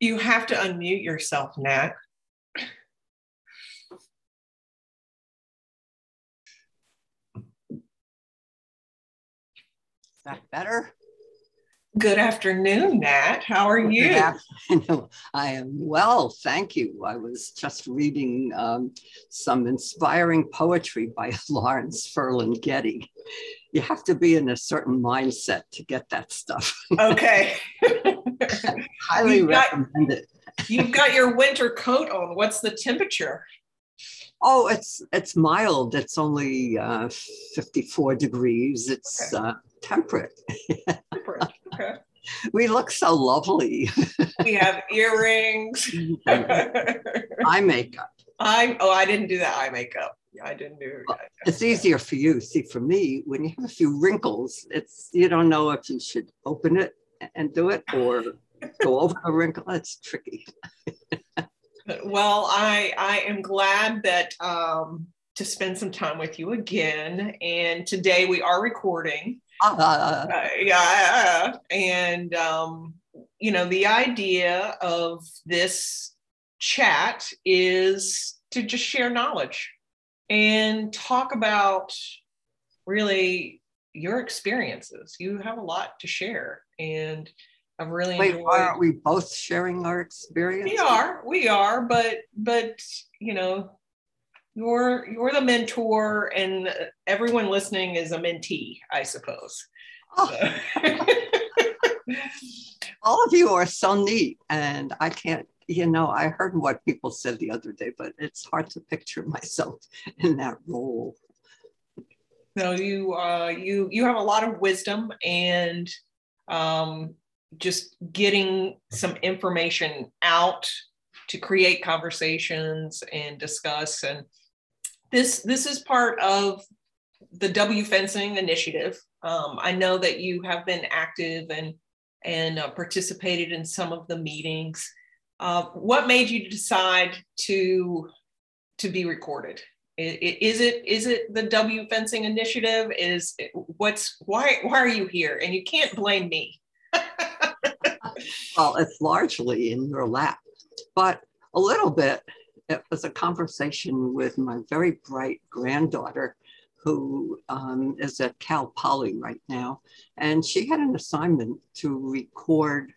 You have to unmute yourself, Nat. Is that better? Good afternoon, Nat. How are you? I am well, thank you. I was just reading um, some inspiring poetry by Lawrence Ferlinghetti. You have to be in a certain mindset to get that stuff. Okay. Highly you've recommend got, it. you've got your winter coat on. What's the temperature? Oh, it's it's mild. It's only uh, 54 degrees. It's okay. uh, temperate. temperate. Okay. We look so lovely. we have earrings. eye makeup. I oh, I didn't do that eye makeup. I didn't do well, It's easier for you. See, for me, when you have a few wrinkles, it's you don't know if you should open it and do it or go over a wrinkle. It's tricky. well, I I am glad that um, to spend some time with you again. And today we are recording. Uh, uh, yeah, and um, you know the idea of this chat is to just share knowledge and talk about really your experiences. You have a lot to share, and I've really Wait, enjoyed. Aren't we both sharing our experience? We are, we are, but but you know, you're you're the mentor, and everyone listening is a mentee, I suppose. Oh. So. All of you are so neat, and I can't you know, I heard what people said the other day, but it's hard to picture myself in that role. No, you uh, you you have a lot of wisdom and um, just getting some information out to create conversations and discuss. And this this is part of the W fencing initiative. Um, I know that you have been active and and uh, participated in some of the meetings. Uh, what made you decide to to be recorded? Is it is it the W fencing initiative? Is what's why why are you here? And you can't blame me. well, it's largely in your lap, but a little bit. It was a conversation with my very bright granddaughter, who um, is at Cal Poly right now, and she had an assignment to record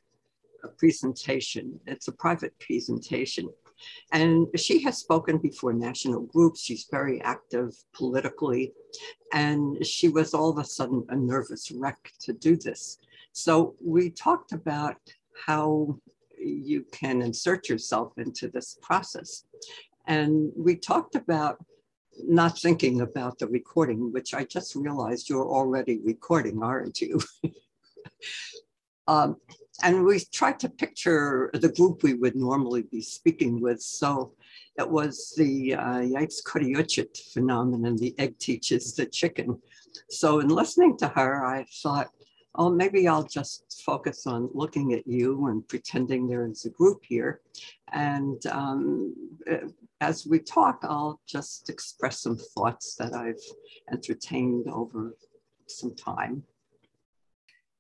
a presentation. It's a private presentation. And she has spoken before national groups. She's very active politically. And she was all of a sudden a nervous wreck to do this. So we talked about how you can insert yourself into this process. And we talked about not thinking about the recording, which I just realized you're already recording, aren't you? um, and we tried to picture the group we would normally be speaking with. So it was the uh, Yikes phenomenon, the egg teaches the chicken. So in listening to her, I thought, oh, maybe I'll just focus on looking at you and pretending there is a group here. And um, as we talk, I'll just express some thoughts that I've entertained over some time.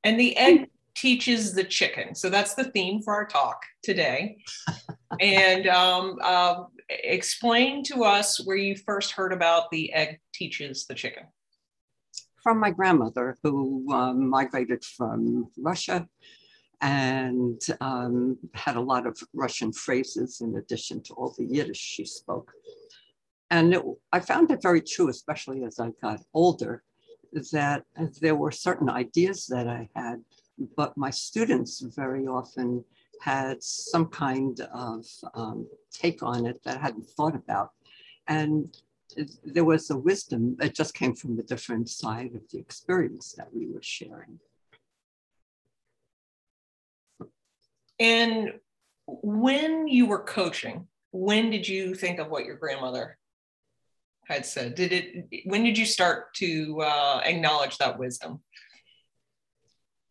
And the egg teaches the chicken. So that's the theme for our talk today. and um, uh, explain to us where you first heard about the egg teaches the chicken. From my grandmother, who um, migrated from Russia and um, had a lot of Russian phrases in addition to all the Yiddish she spoke. And it, I found it very true, especially as I got older, that there were certain ideas that I had but my students very often had some kind of um, take on it that I hadn't thought about. And there was a wisdom that just came from a different side of the experience that we were sharing. And when you were coaching, when did you think of what your grandmother had said? Did it? When did you start to uh, acknowledge that wisdom?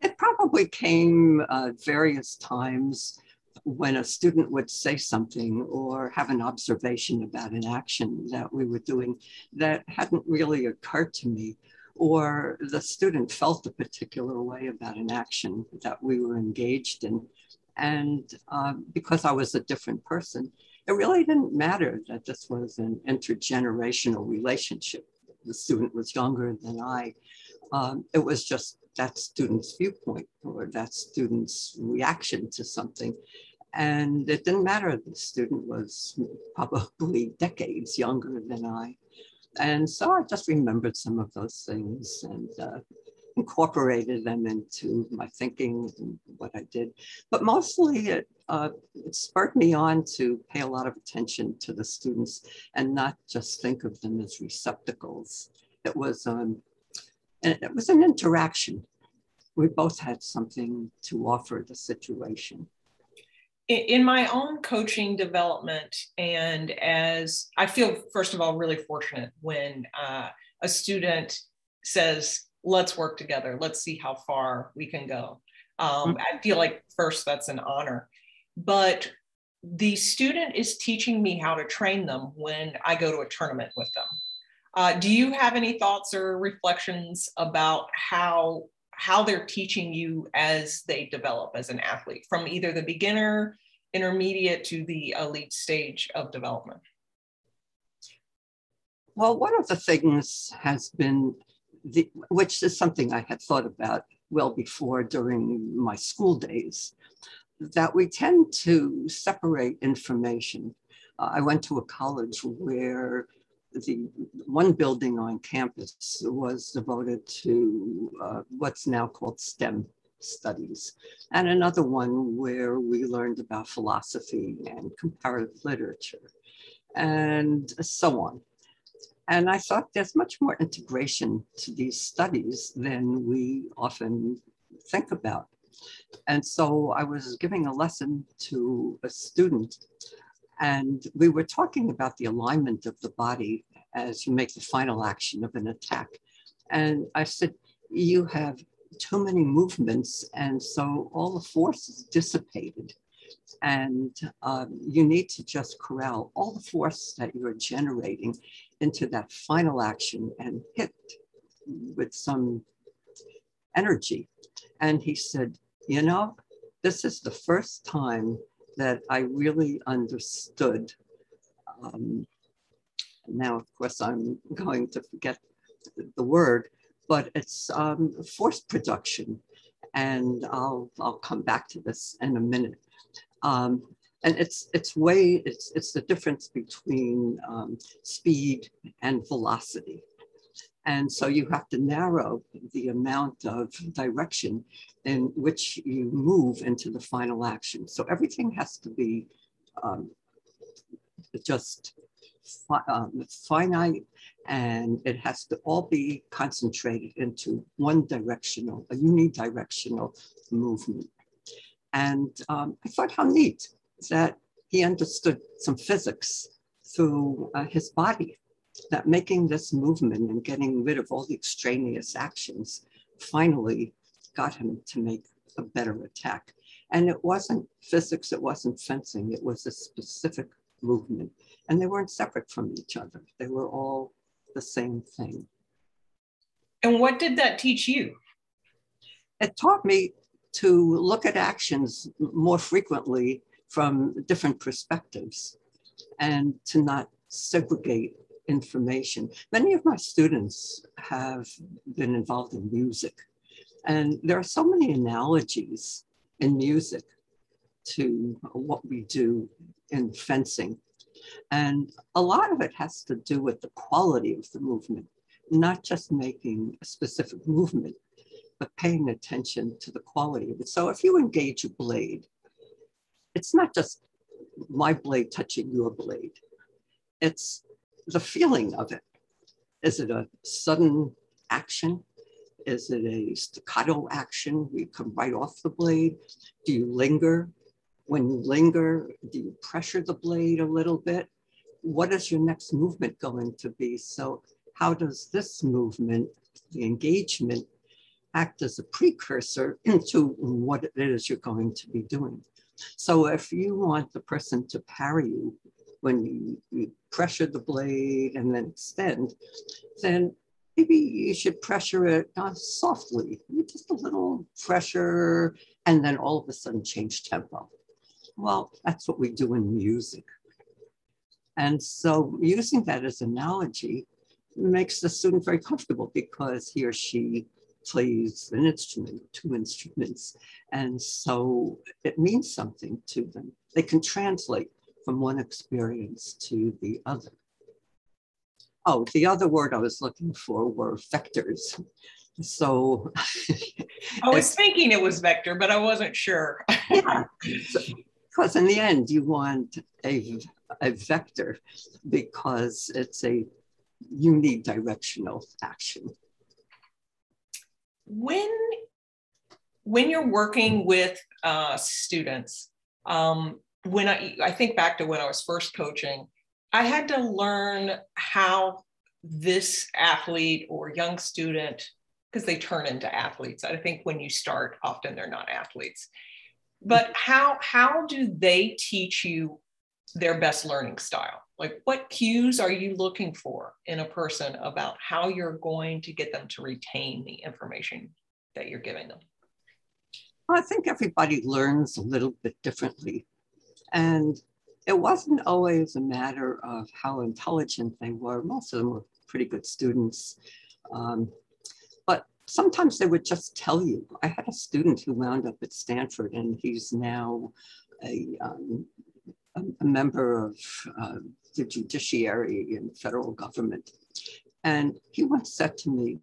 It probably came uh, various times when a student would say something or have an observation about an action that we were doing that hadn't really occurred to me, or the student felt a particular way about an action that we were engaged in. And um, because I was a different person, it really didn't matter that this was an intergenerational relationship. The student was younger than I. Um, it was just that student's viewpoint or that student's reaction to something. And it didn't matter, the student was probably decades younger than I. And so I just remembered some of those things and uh, incorporated them into my thinking and what I did. But mostly it, uh, it spurred me on to pay a lot of attention to the students and not just think of them as receptacles. It was, um, it was an interaction. We both had something to offer the situation. In my own coaching development and as i feel first of all really fortunate when uh, a student says let's work together. Let's see how far we can go. Um, mm-hmm. i feel like first that's an honor. But the student is teaching me how to train them when i go to a tournament with them uh, do you have any thoughts or reflections about how how they're teaching you as they develop as an athlete from either the beginner, intermediate to the elite stage of development? Well, one of the things has been, the, which is something I had thought about well before during my school days, that we tend to separate information. Uh, I went to a college where the one building on campus was devoted to uh, what's now called STEM studies, and another one where we learned about philosophy and comparative literature, and so on. And I thought there's much more integration to these studies than we often think about. And so I was giving a lesson to a student and we were talking about the alignment of the body as you make the final action of an attack. And I said, you have too many movements, and so all the force is dissipated. And um, you need to just corral all the force that you're generating into that final action and hit with some energy. And he said, You know, this is the first time that I really understood. Um, now, of course, I'm going to forget the word, but it's um, force production. And I'll, I'll come back to this in a minute. Um, and it's, it's way, it's, it's the difference between um, speed and velocity. And so you have to narrow the amount of direction in which you move into the final action. So everything has to be um, just fi um, finite and it has to all be concentrated into one directional, a unidirectional movement. And um, I thought how neat that he understood some physics through uh, his body that making this movement and getting rid of all the extraneous actions finally got him to make a better attack. And it wasn't physics, it wasn't fencing, it was a specific movement. And they weren't separate from each other, they were all the same thing. And what did that teach you? It taught me to look at actions more frequently from different perspectives and to not segregate information. Many of my students have been involved in music, and there are so many analogies in music to what we do in fencing. And a lot of it has to do with the quality of the movement, not just making a specific movement, but paying attention to the quality of it. So if you engage a blade, it's not just my blade touching your blade. It's the feeling of it. Is it a sudden action? Is it a staccato action? We come right off the blade. Do you linger? When you linger, do you pressure the blade a little bit? What is your next movement going to be? So, how does this movement, the engagement, act as a precursor into what it is you're going to be doing? So, if you want the person to parry you when you, you pressure the blade and then extend, then maybe you should pressure it uh, softly, just a little pressure, and then all of a sudden change tempo. Well, that's what we do in music. And so using that as analogy makes the student very comfortable because he or she plays an instrument, two instruments. And so it means something to them. They can translate from one experience to the other. Oh, the other word I was looking for were vectors. So I was thinking it was vector, but I wasn't sure. yeah. Because in the end, you want a, a vector because it's a unidirectional action. When when you're working with uh, students, um, when I, I think back to when I was first coaching, I had to learn how this athlete or young student, because they turn into athletes. I think when you start, often they're not athletes. But how how do they teach you their best learning style? Like what cues are you looking for in a person about how you're going to get them to retain the information that you're giving them? Well, I think everybody learns a little bit differently. And it wasn't always a matter of how intelligent they were. Most of them were pretty good students. Um, but sometimes they would just tell you. I had a student who wound up at Stanford and he's now a, um, a, member of uh, the judiciary in the federal government. And he once said to me,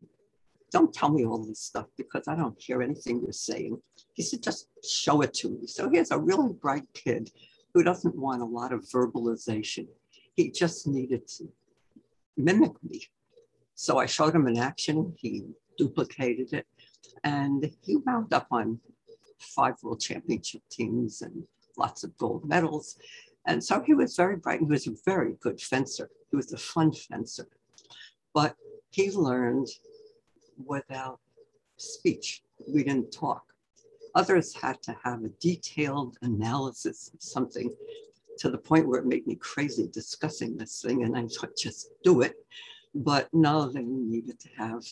don't tell me all this stuff because I don't hear anything you're saying. He said, just show it to me. So here's a really bright kid who doesn't want a lot of verbalization. He just needed to mimic me. So I showed him in action. He duplicated it. And he wound up on five world championship teams and lots of gold medals. And so he was very bright. He was a very good fencer. He was a fun fencer. But he learned without speech. We didn't talk. Others had to have a detailed analysis of something to the point where it made me crazy discussing this thing. And I thought, just do it. But no, they needed to have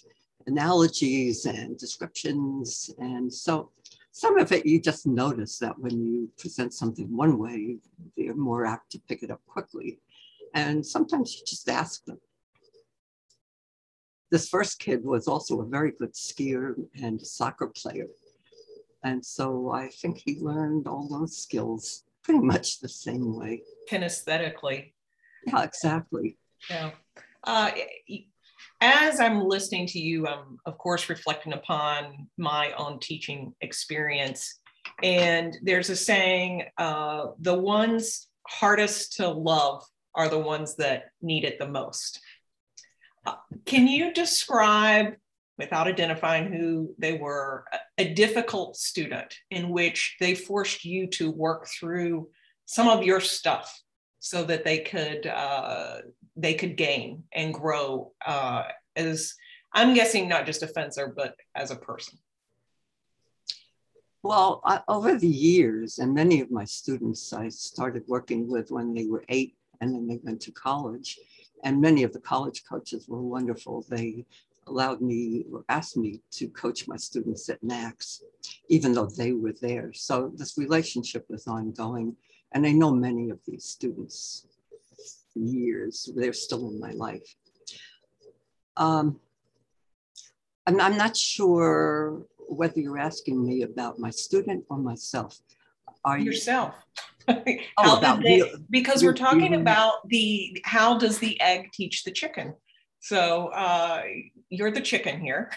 analogies and descriptions. And so some of it you just notice that when you present something one way, they're more apt to pick it up quickly. And sometimes you just ask them. This first kid was also a very good skier and soccer player. And so I think he learned all those skills pretty much the same way. Kinesthetically. Yeah, exactly. Yeah. Uh, as I'm listening to you, I'm of course reflecting upon my own teaching experience. And there's a saying uh, the ones hardest to love are the ones that need it the most. Uh, can you describe without identifying who they were, a difficult student in which they forced you to work through some of your stuff so that they could uh, they could gain and grow uh, as I'm guessing not just a fencer but as a person. Well, I, over the years, and many of my students I started working with when they were eight, and then they went to college. And many of the college coaches were wonderful. They allowed me or asked me to coach my students at NACS, even though they were there. So this relationship was ongoing. And I know many of these students for years, they're still in my life. Um, I'm, I'm not sure whether you're asking me about my student or myself. Are yourself? You, oh, about they, because we're talking about the how does the egg teach the chicken? So uh, you're the chicken here.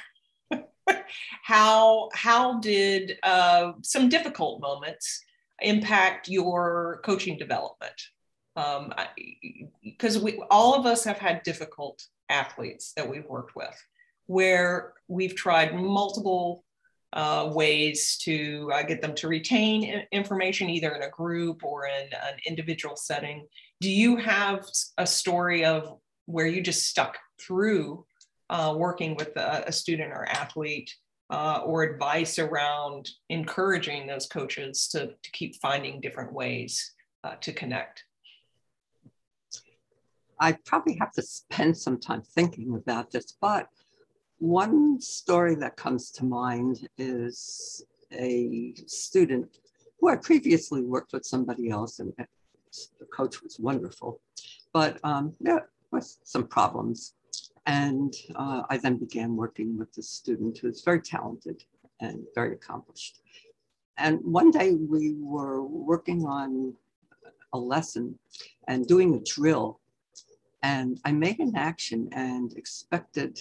how how did uh, some difficult moments impact your coaching development? Because um, we all of us have had difficult athletes that we've worked with, where we've tried multiple uh, ways to uh, get them to retain information either in a group or in an individual setting. Do you have a story of where you just stuck through uh, working with a, a, student or athlete uh, or advice around encouraging those coaches to, to keep finding different ways uh, to connect? I probably have to spend some time thinking about this, but one story that comes to mind is a student who I previously worked with somebody else, and the coach was wonderful, but um, there was some problems. And uh, I then began working with this student who's very talented and very accomplished. And one day we were working on a lesson and doing a drill. And I made an action and expected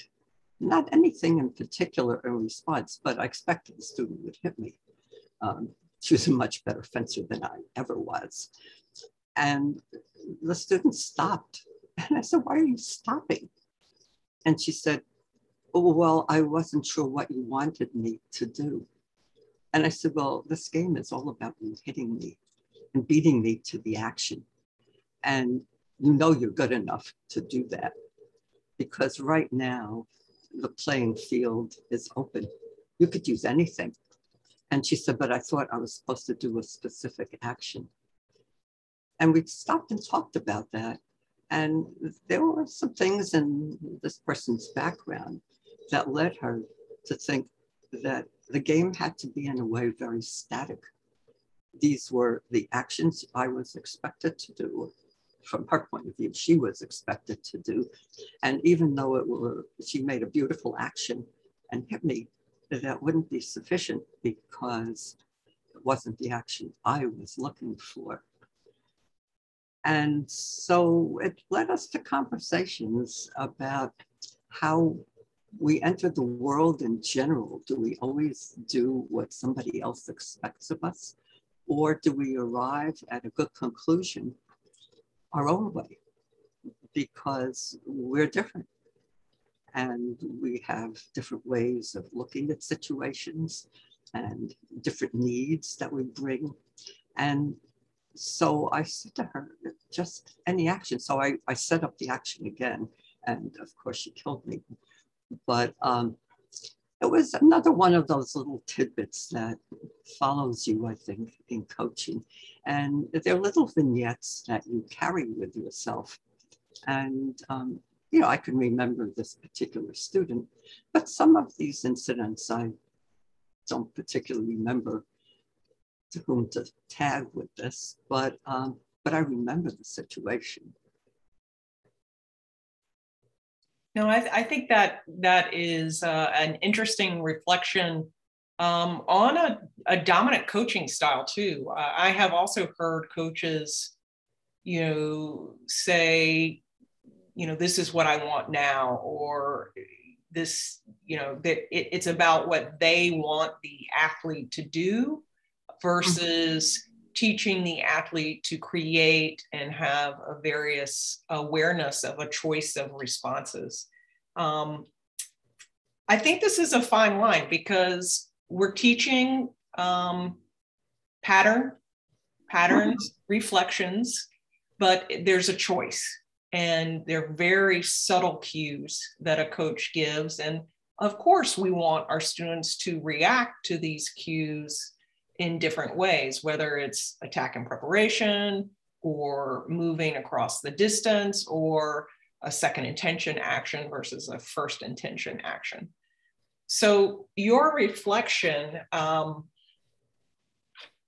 not anything in particular in response, but I expected the student would hit me. Um, she was a much better fencer than I ever was. And the student stopped. And I said, Why are you stopping? And she said, oh, Well, I wasn't sure what you wanted me to do. And I said, Well, this game is all about you hitting me and beating me to the action. And you know you're good enough to do that because right now the playing field is open. You could use anything. And she said, But I thought I was supposed to do a specific action. And we stopped and talked about that. And there were some things in this person's background that led her to think that the game had to be, in a way, very static. These were the actions I was expected to do. From her point of view, she was expected to do. And even though it were, she made a beautiful action and hit me, that wouldn't be sufficient because it wasn't the action I was looking for. And so it led us to conversations about how we enter the world in general. Do we always do what somebody else expects of us? Or do we arrive at a good conclusion our own way? Because we're different and we have different ways of looking at situations and different needs that we bring. And so I said to her, just any action. So I, I set up the action again. And of course, she killed me. But um, it was another one of those little tidbits that follows you, I think, in coaching. And they're little vignettes that you carry with yourself. And, um, you know, I can remember this particular student, but some of these incidents I don't particularly remember to whom to tag with this, but um, but I remember the situation. No, I, th- I think that that is uh, an interesting reflection um, on a, a, dominant coaching style too. I have also heard coaches, you know, say, you know, this is what I want now, or this, you know, that it, it's about what they want the athlete to do versus teaching the athlete to create and have a various awareness of a choice of responses. Um, I think this is a fine line because we're teaching um, pattern, patterns, reflections, but there's a choice. And they're very subtle cues that a coach gives. And of course, we want our students to react to these cues in different ways, whether it's attack and preparation or moving across the distance or a second intention action versus a first intention action. So your reflection um,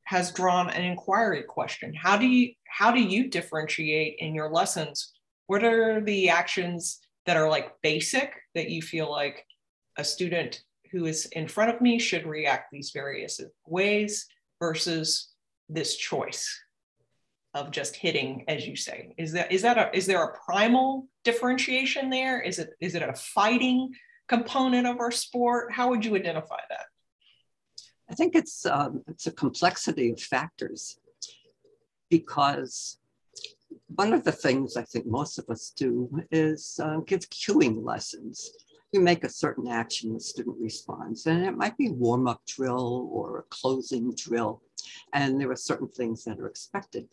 has drawn an inquiry question. How do you how do you differentiate in your lessons? What are the actions that are like basic that you feel like a student who is in front of me should react these various ways versus this choice of just hitting as you say. Is that is that a is there a primal differentiation there? Is it is it a fighting component of our sport? How would you identify that? I think it's um, it's a complexity of factors because one of the things i think most of us do is uh, give cueing lessons you make a certain action, the student responds. And it might be warm up drill or a closing drill. And there are certain things that are expected.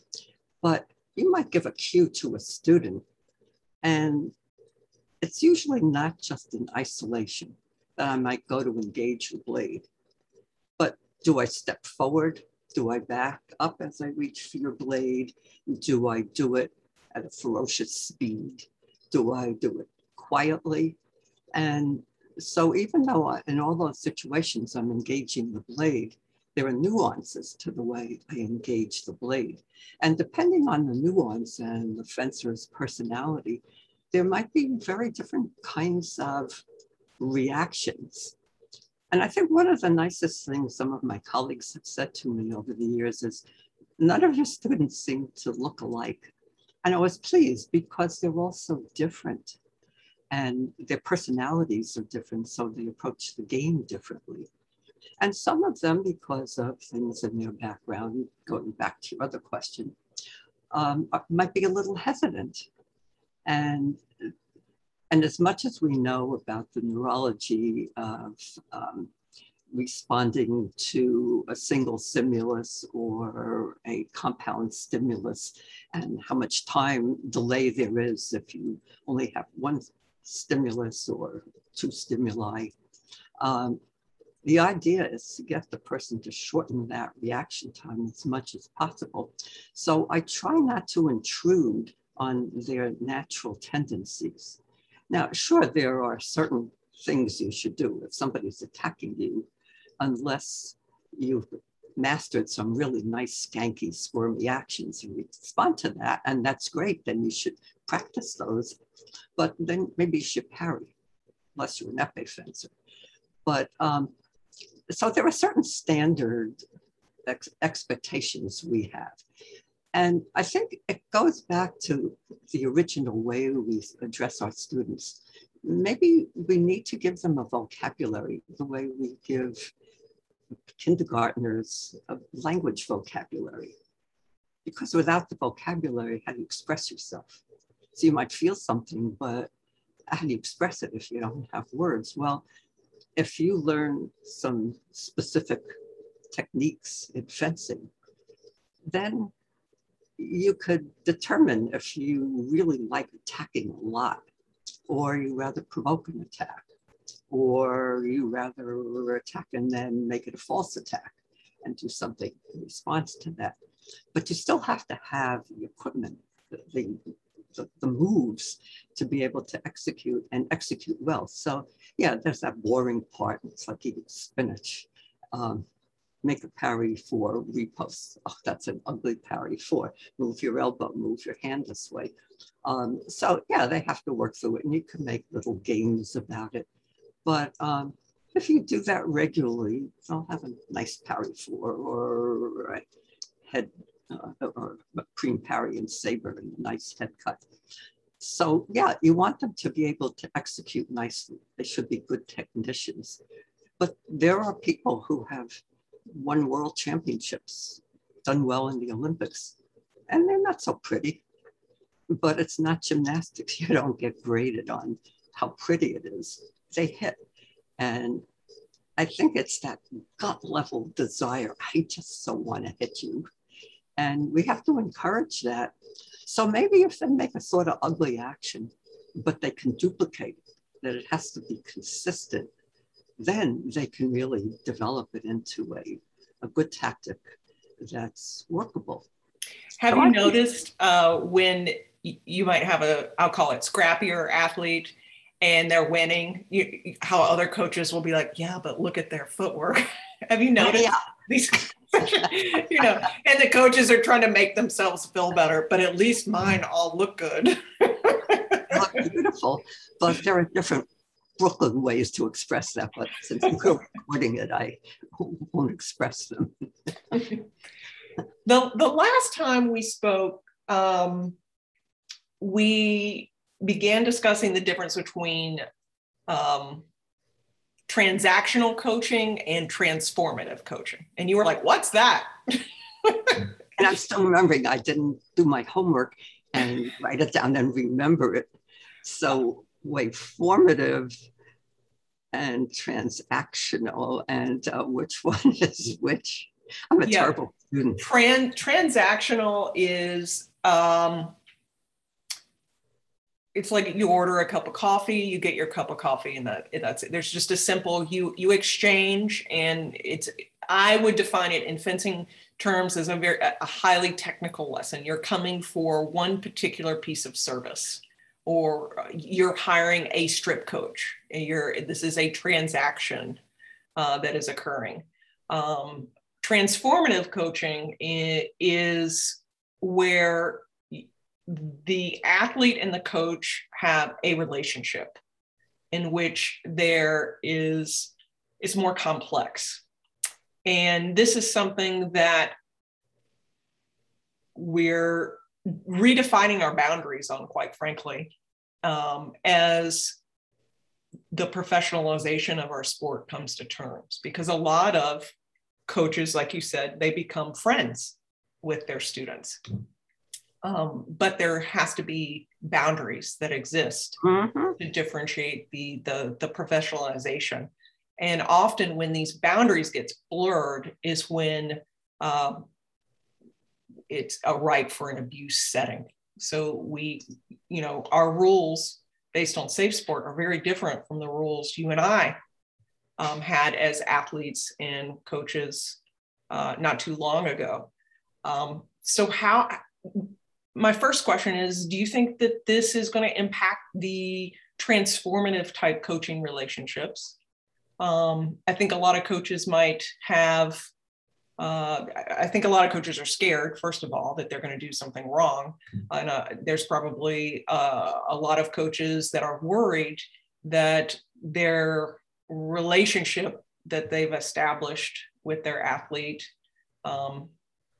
But you might give a cue to a student, and it's usually not just in isolation that I might go to engage the blade. But do I step forward? Do I back up as I reach for your blade? Do I do it at a ferocious speed? Do I do it quietly? And so even though in all those situations I'm engaging the blade, there are nuances to the way I engage the blade. And depending on the nuance and the fencer's personality, there might be very different kinds of reactions. And I think one of the nicest things some of my colleagues have said to me over the years is none of your students seem to look alike. And I was pleased because they're all so different and their personalities are different, so they approach the game differently. And some of them, because of things in their background, going back to your other question, um, might be a little hesitant. And, and as much as we know about the neurology of um, responding to a single stimulus or a compound stimulus and how much time delay there is if you only have one stimulus or two stimuli. Um, the idea is to get the person to shorten that reaction time as much as possible. So I try not to intrude on their natural tendencies. Now, sure, there are certain things you should do if somebody's attacking you, unless you've mastered some really nice, skanky, squirmy actions and respond to that, and that's great, then you should practice those. But then maybe you should parry, unless you're an epee fencer. But um, so there are certain standard ex expectations we have. And I think it goes back to the original way we address our students. Maybe we need to give them a vocabulary the way we give kindergartners a language vocabulary. Because without the vocabulary, how do you express yourself? So you might feel something, but how do you express it if you don't have words? Well, if you learn some specific techniques in fencing, then you could determine if you really like attacking a lot or you rather provoke an attack or you rather attack and then make it a false attack and do something in response to that. But you still have to have the equipment, the, the, the, moves to be able to execute and execute well. So yeah, there's that boring part. It's like eating spinach. Um, make a parry four riposte. Oh, that's an ugly parry four move your elbow, move your hand this way. Um, so yeah, they have to work through it and you can make little games about it. But um, if you do that regularly, they'll have a nice parry four or head uh, or a cream parry and saber and a nice head cut. So yeah, you want them to be able to execute nicely. They should be good technicians. But there are people who have won world championships, done well in the Olympics, and they're not so pretty. But it's not gymnastics. You don't get graded on how pretty it is they hit. And I think it's that gut level desire. I just so want to hit you. And we have to encourage that. So maybe if they make a sort of ugly action, but they can duplicate it, that it has to be consistent, then they can really develop it into a, a good tactic that's workable. Have so you I noticed uh, when you might have a, I'll call it scrappier athlete and they're winning, you, how other coaches will be like, yeah, but look at their footwork. Have you noticed yeah. these? you know, and the coaches are trying to make themselves feel better, but at least mine all look good. look beautiful, but there are different Brooklyn ways to express that. But since we're recording it, I won't express them. the the last time we spoke, um, we began discussing the difference between um, transactional coaching and transformative coaching. And you were like, what's that? and I'm still remembering, I didn't do my homework and write it down and remember it. So, way formative and transactional, and uh, which one is which? I'm a yeah. terrible student. Tran- transactional is um, it's like you order a cup of coffee, you get your cup of coffee, and that that's it. There's just a simple you you exchange, and it's I would define it in fencing terms as a very a highly technical lesson. You're coming for one particular piece of service or you're hiring a strip coach. You're, this is a transaction uh, that is occurring. Um, transformative coaching is where the athlete and the coach have a relationship in which there is is more complex. And this is something that we're redefining our boundaries on quite frankly um, as the professionalization of our sport comes to terms because a lot of coaches like you said they become friends with their students um, but there has to be boundaries that exist mm-hmm. to differentiate the, the the professionalization. And often when these boundaries gets blurred is when um, it's a ripe for an abuse setting. So we you know our rules based on safe sport are very different from the rules you and i um, had as athletes and coaches uh, not too long ago. Um, so how my first question is do you think that this is going to impact the transformative type coaching relationships? Um, i think a lot of coaches might have uh, I think a lot of coaches are scared, first of all, that they're going to do something wrong. And uh, there's probably uh, a lot of coaches that are worried that their relationship that they've established with their athlete um,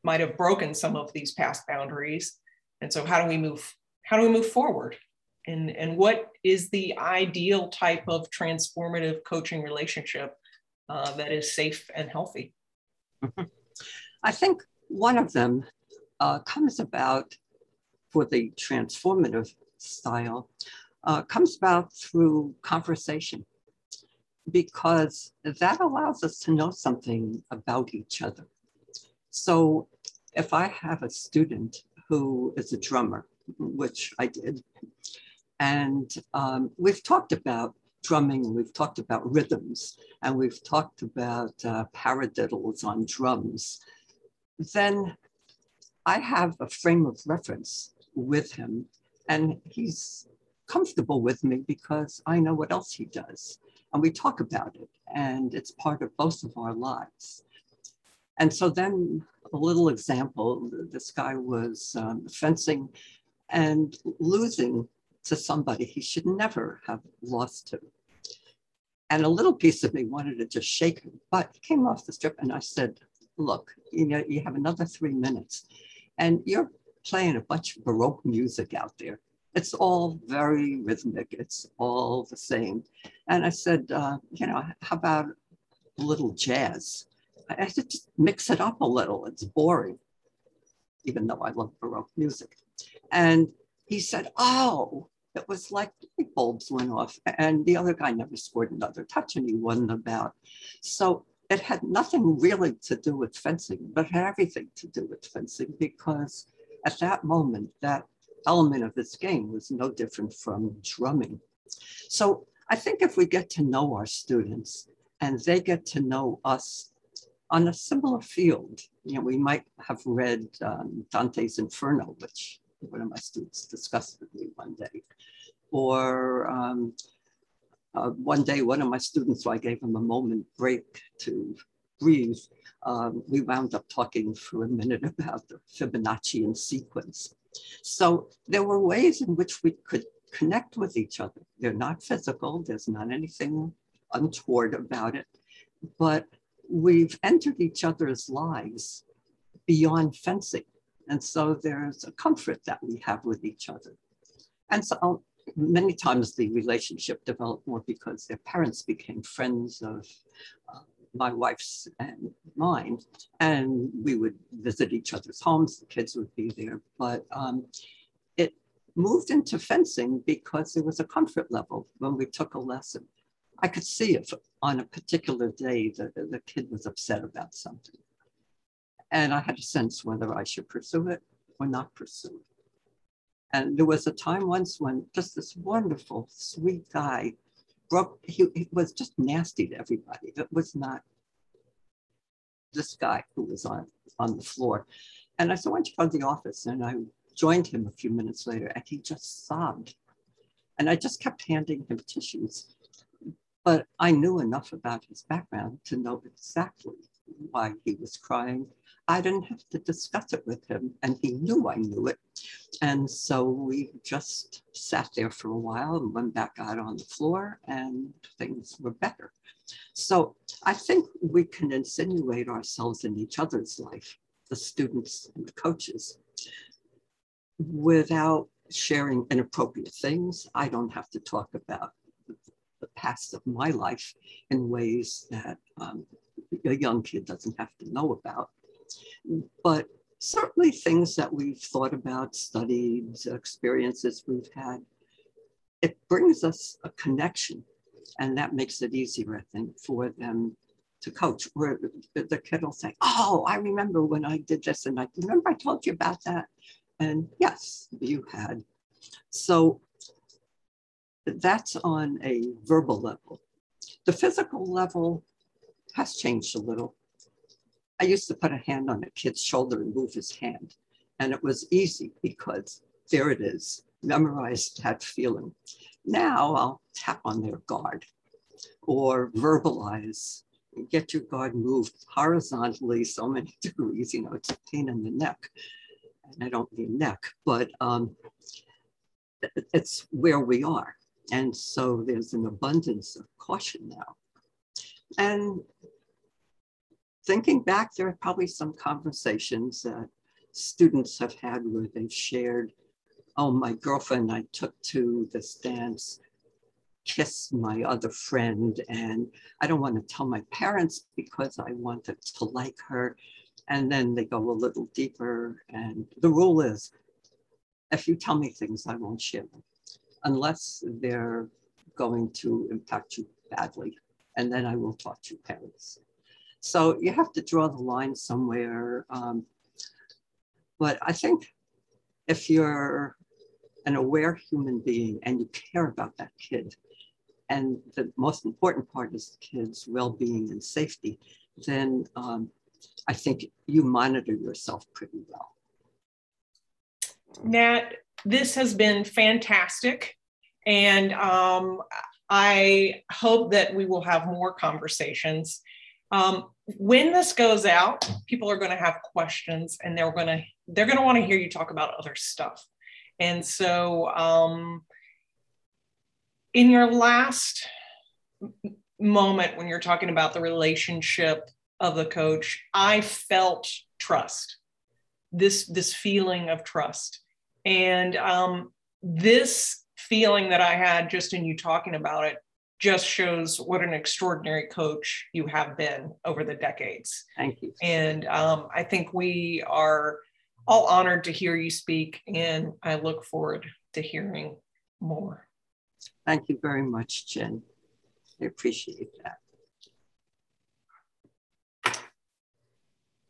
might have broken some of these past boundaries and so how do we move how do we move forward? And and what is the ideal type of transformative coaching relationship uh, that is safe and healthy? I think one of them uh, comes about for the transformative style uh, comes about through conversation. Because that allows us to know something about each other. So if i have a student who is a drummer, which I did. And um, we've talked about drumming, we've talked about rhythms, and we've talked about uh, paradiddles on drums. Then I have a frame of reference with him, and he's comfortable with me because I know what else he does. And we talk about it, and it's part of both of our lives. And so then a little example, this guy was um, fencing and losing to somebody he should never have lost to. And a little piece of me wanted to just shake him, but he came off the strip and I said, look, you know, you have another three minutes and you're playing a bunch of Baroque music out there. It's all very rhythmic. It's all the same. And I said, uh, you know, how about a little jazz? I said, just mix it up a little. It's boring, even though I love Baroque music. And he said, oh, it was like light bulbs went off. And the other guy never scored another touch and he won the bout. So it had nothing really to do with fencing, but had everything to do with fencing because at that moment, that element of this game was no different from drumming. So I think if we get to know our students and they get to know us on a similar field, you know, we might have read um, Dante's Inferno, which one of my students discussed with me one day. Or um, uh, one day, one of my students, so I gave him a moment break to breathe. Um, we wound up talking for a minute about the Fibonaccian sequence. So there were ways in which we could connect with each other. They're not physical, there's not anything untoward about it, but we've entered each other's lives beyond fencing. And so there's a comfort that we have with each other. And so many times the relationship developed more because their parents became friends of uh, my wife's and mine. And we would visit each other's homes, the kids would be there. But um, it moved into fencing because there was a comfort level when we took a lesson. I could see if on a particular day the, the kid was upset about something. And I had a sense whether I should pursue it or not pursue it. And there was a time once when just this wonderful, sweet guy broke, he, he was just nasty to everybody. It was not this guy who was on, on the floor. And I said, why don't you go to the office? And I joined him a few minutes later and he just sobbed And I just kept handing him tissues. But I knew enough about his background to know exactly why he was crying. I didn't have to discuss it with him, and he knew I knew it. And so we just sat there for a while and went back out on the floor, and things were better. So I think we can insinuate ourselves in each other's life, the students and the coaches, without sharing inappropriate things. I don't have to talk about the past of my life in ways that um, a young kid doesn't have to know about. But certainly things that we've thought about, studied, experiences we've had, it brings us a connection. And that makes it easier, I think, for them to coach. Where the kid will say, Oh, I remember when I did this, and I remember I told you about that. And yes, you had. So that's on a verbal level. The physical level has changed a little. I used to put a hand on a kid's shoulder and move his hand. And it was easy because there it is, memorized that feeling. Now I'll tap on their guard or verbalize, get your guard moved horizontally so many degrees, you know, it's a pain in the neck. And I don't mean neck, but um, it's where we are. And so there's an abundance of caution now. And thinking back, there are probably some conversations that students have had where they've shared, oh, my girlfriend I took to this dance kiss my other friend and I don't want to tell my parents because I wanted to like her. And then they go a little deeper. And the rule is if you tell me things, I won't share them unless they're going to impact you badly. And then I will talk to parents. So you have to draw the line somewhere. Um, but I think if you're an aware human being and you care about that kid, and the most important part is the kid's well-being and safety, then um, I think you monitor yourself pretty well. Nat, this has been fantastic. And um, I hope that we will have more conversations. Um, when this goes out, people are going to have questions and they're going to they're going to want to hear you talk about other stuff. And so um, in your last moment when you're talking about the relationship of the coach, I felt trust. This this feeling of trust. And um, this feeling that I had just in you talking about it just shows what an extraordinary coach you have been over the decades. Thank you. And um, I think we are all honored to hear you speak, and I look forward to hearing more. Thank you very much, Jen. I appreciate that.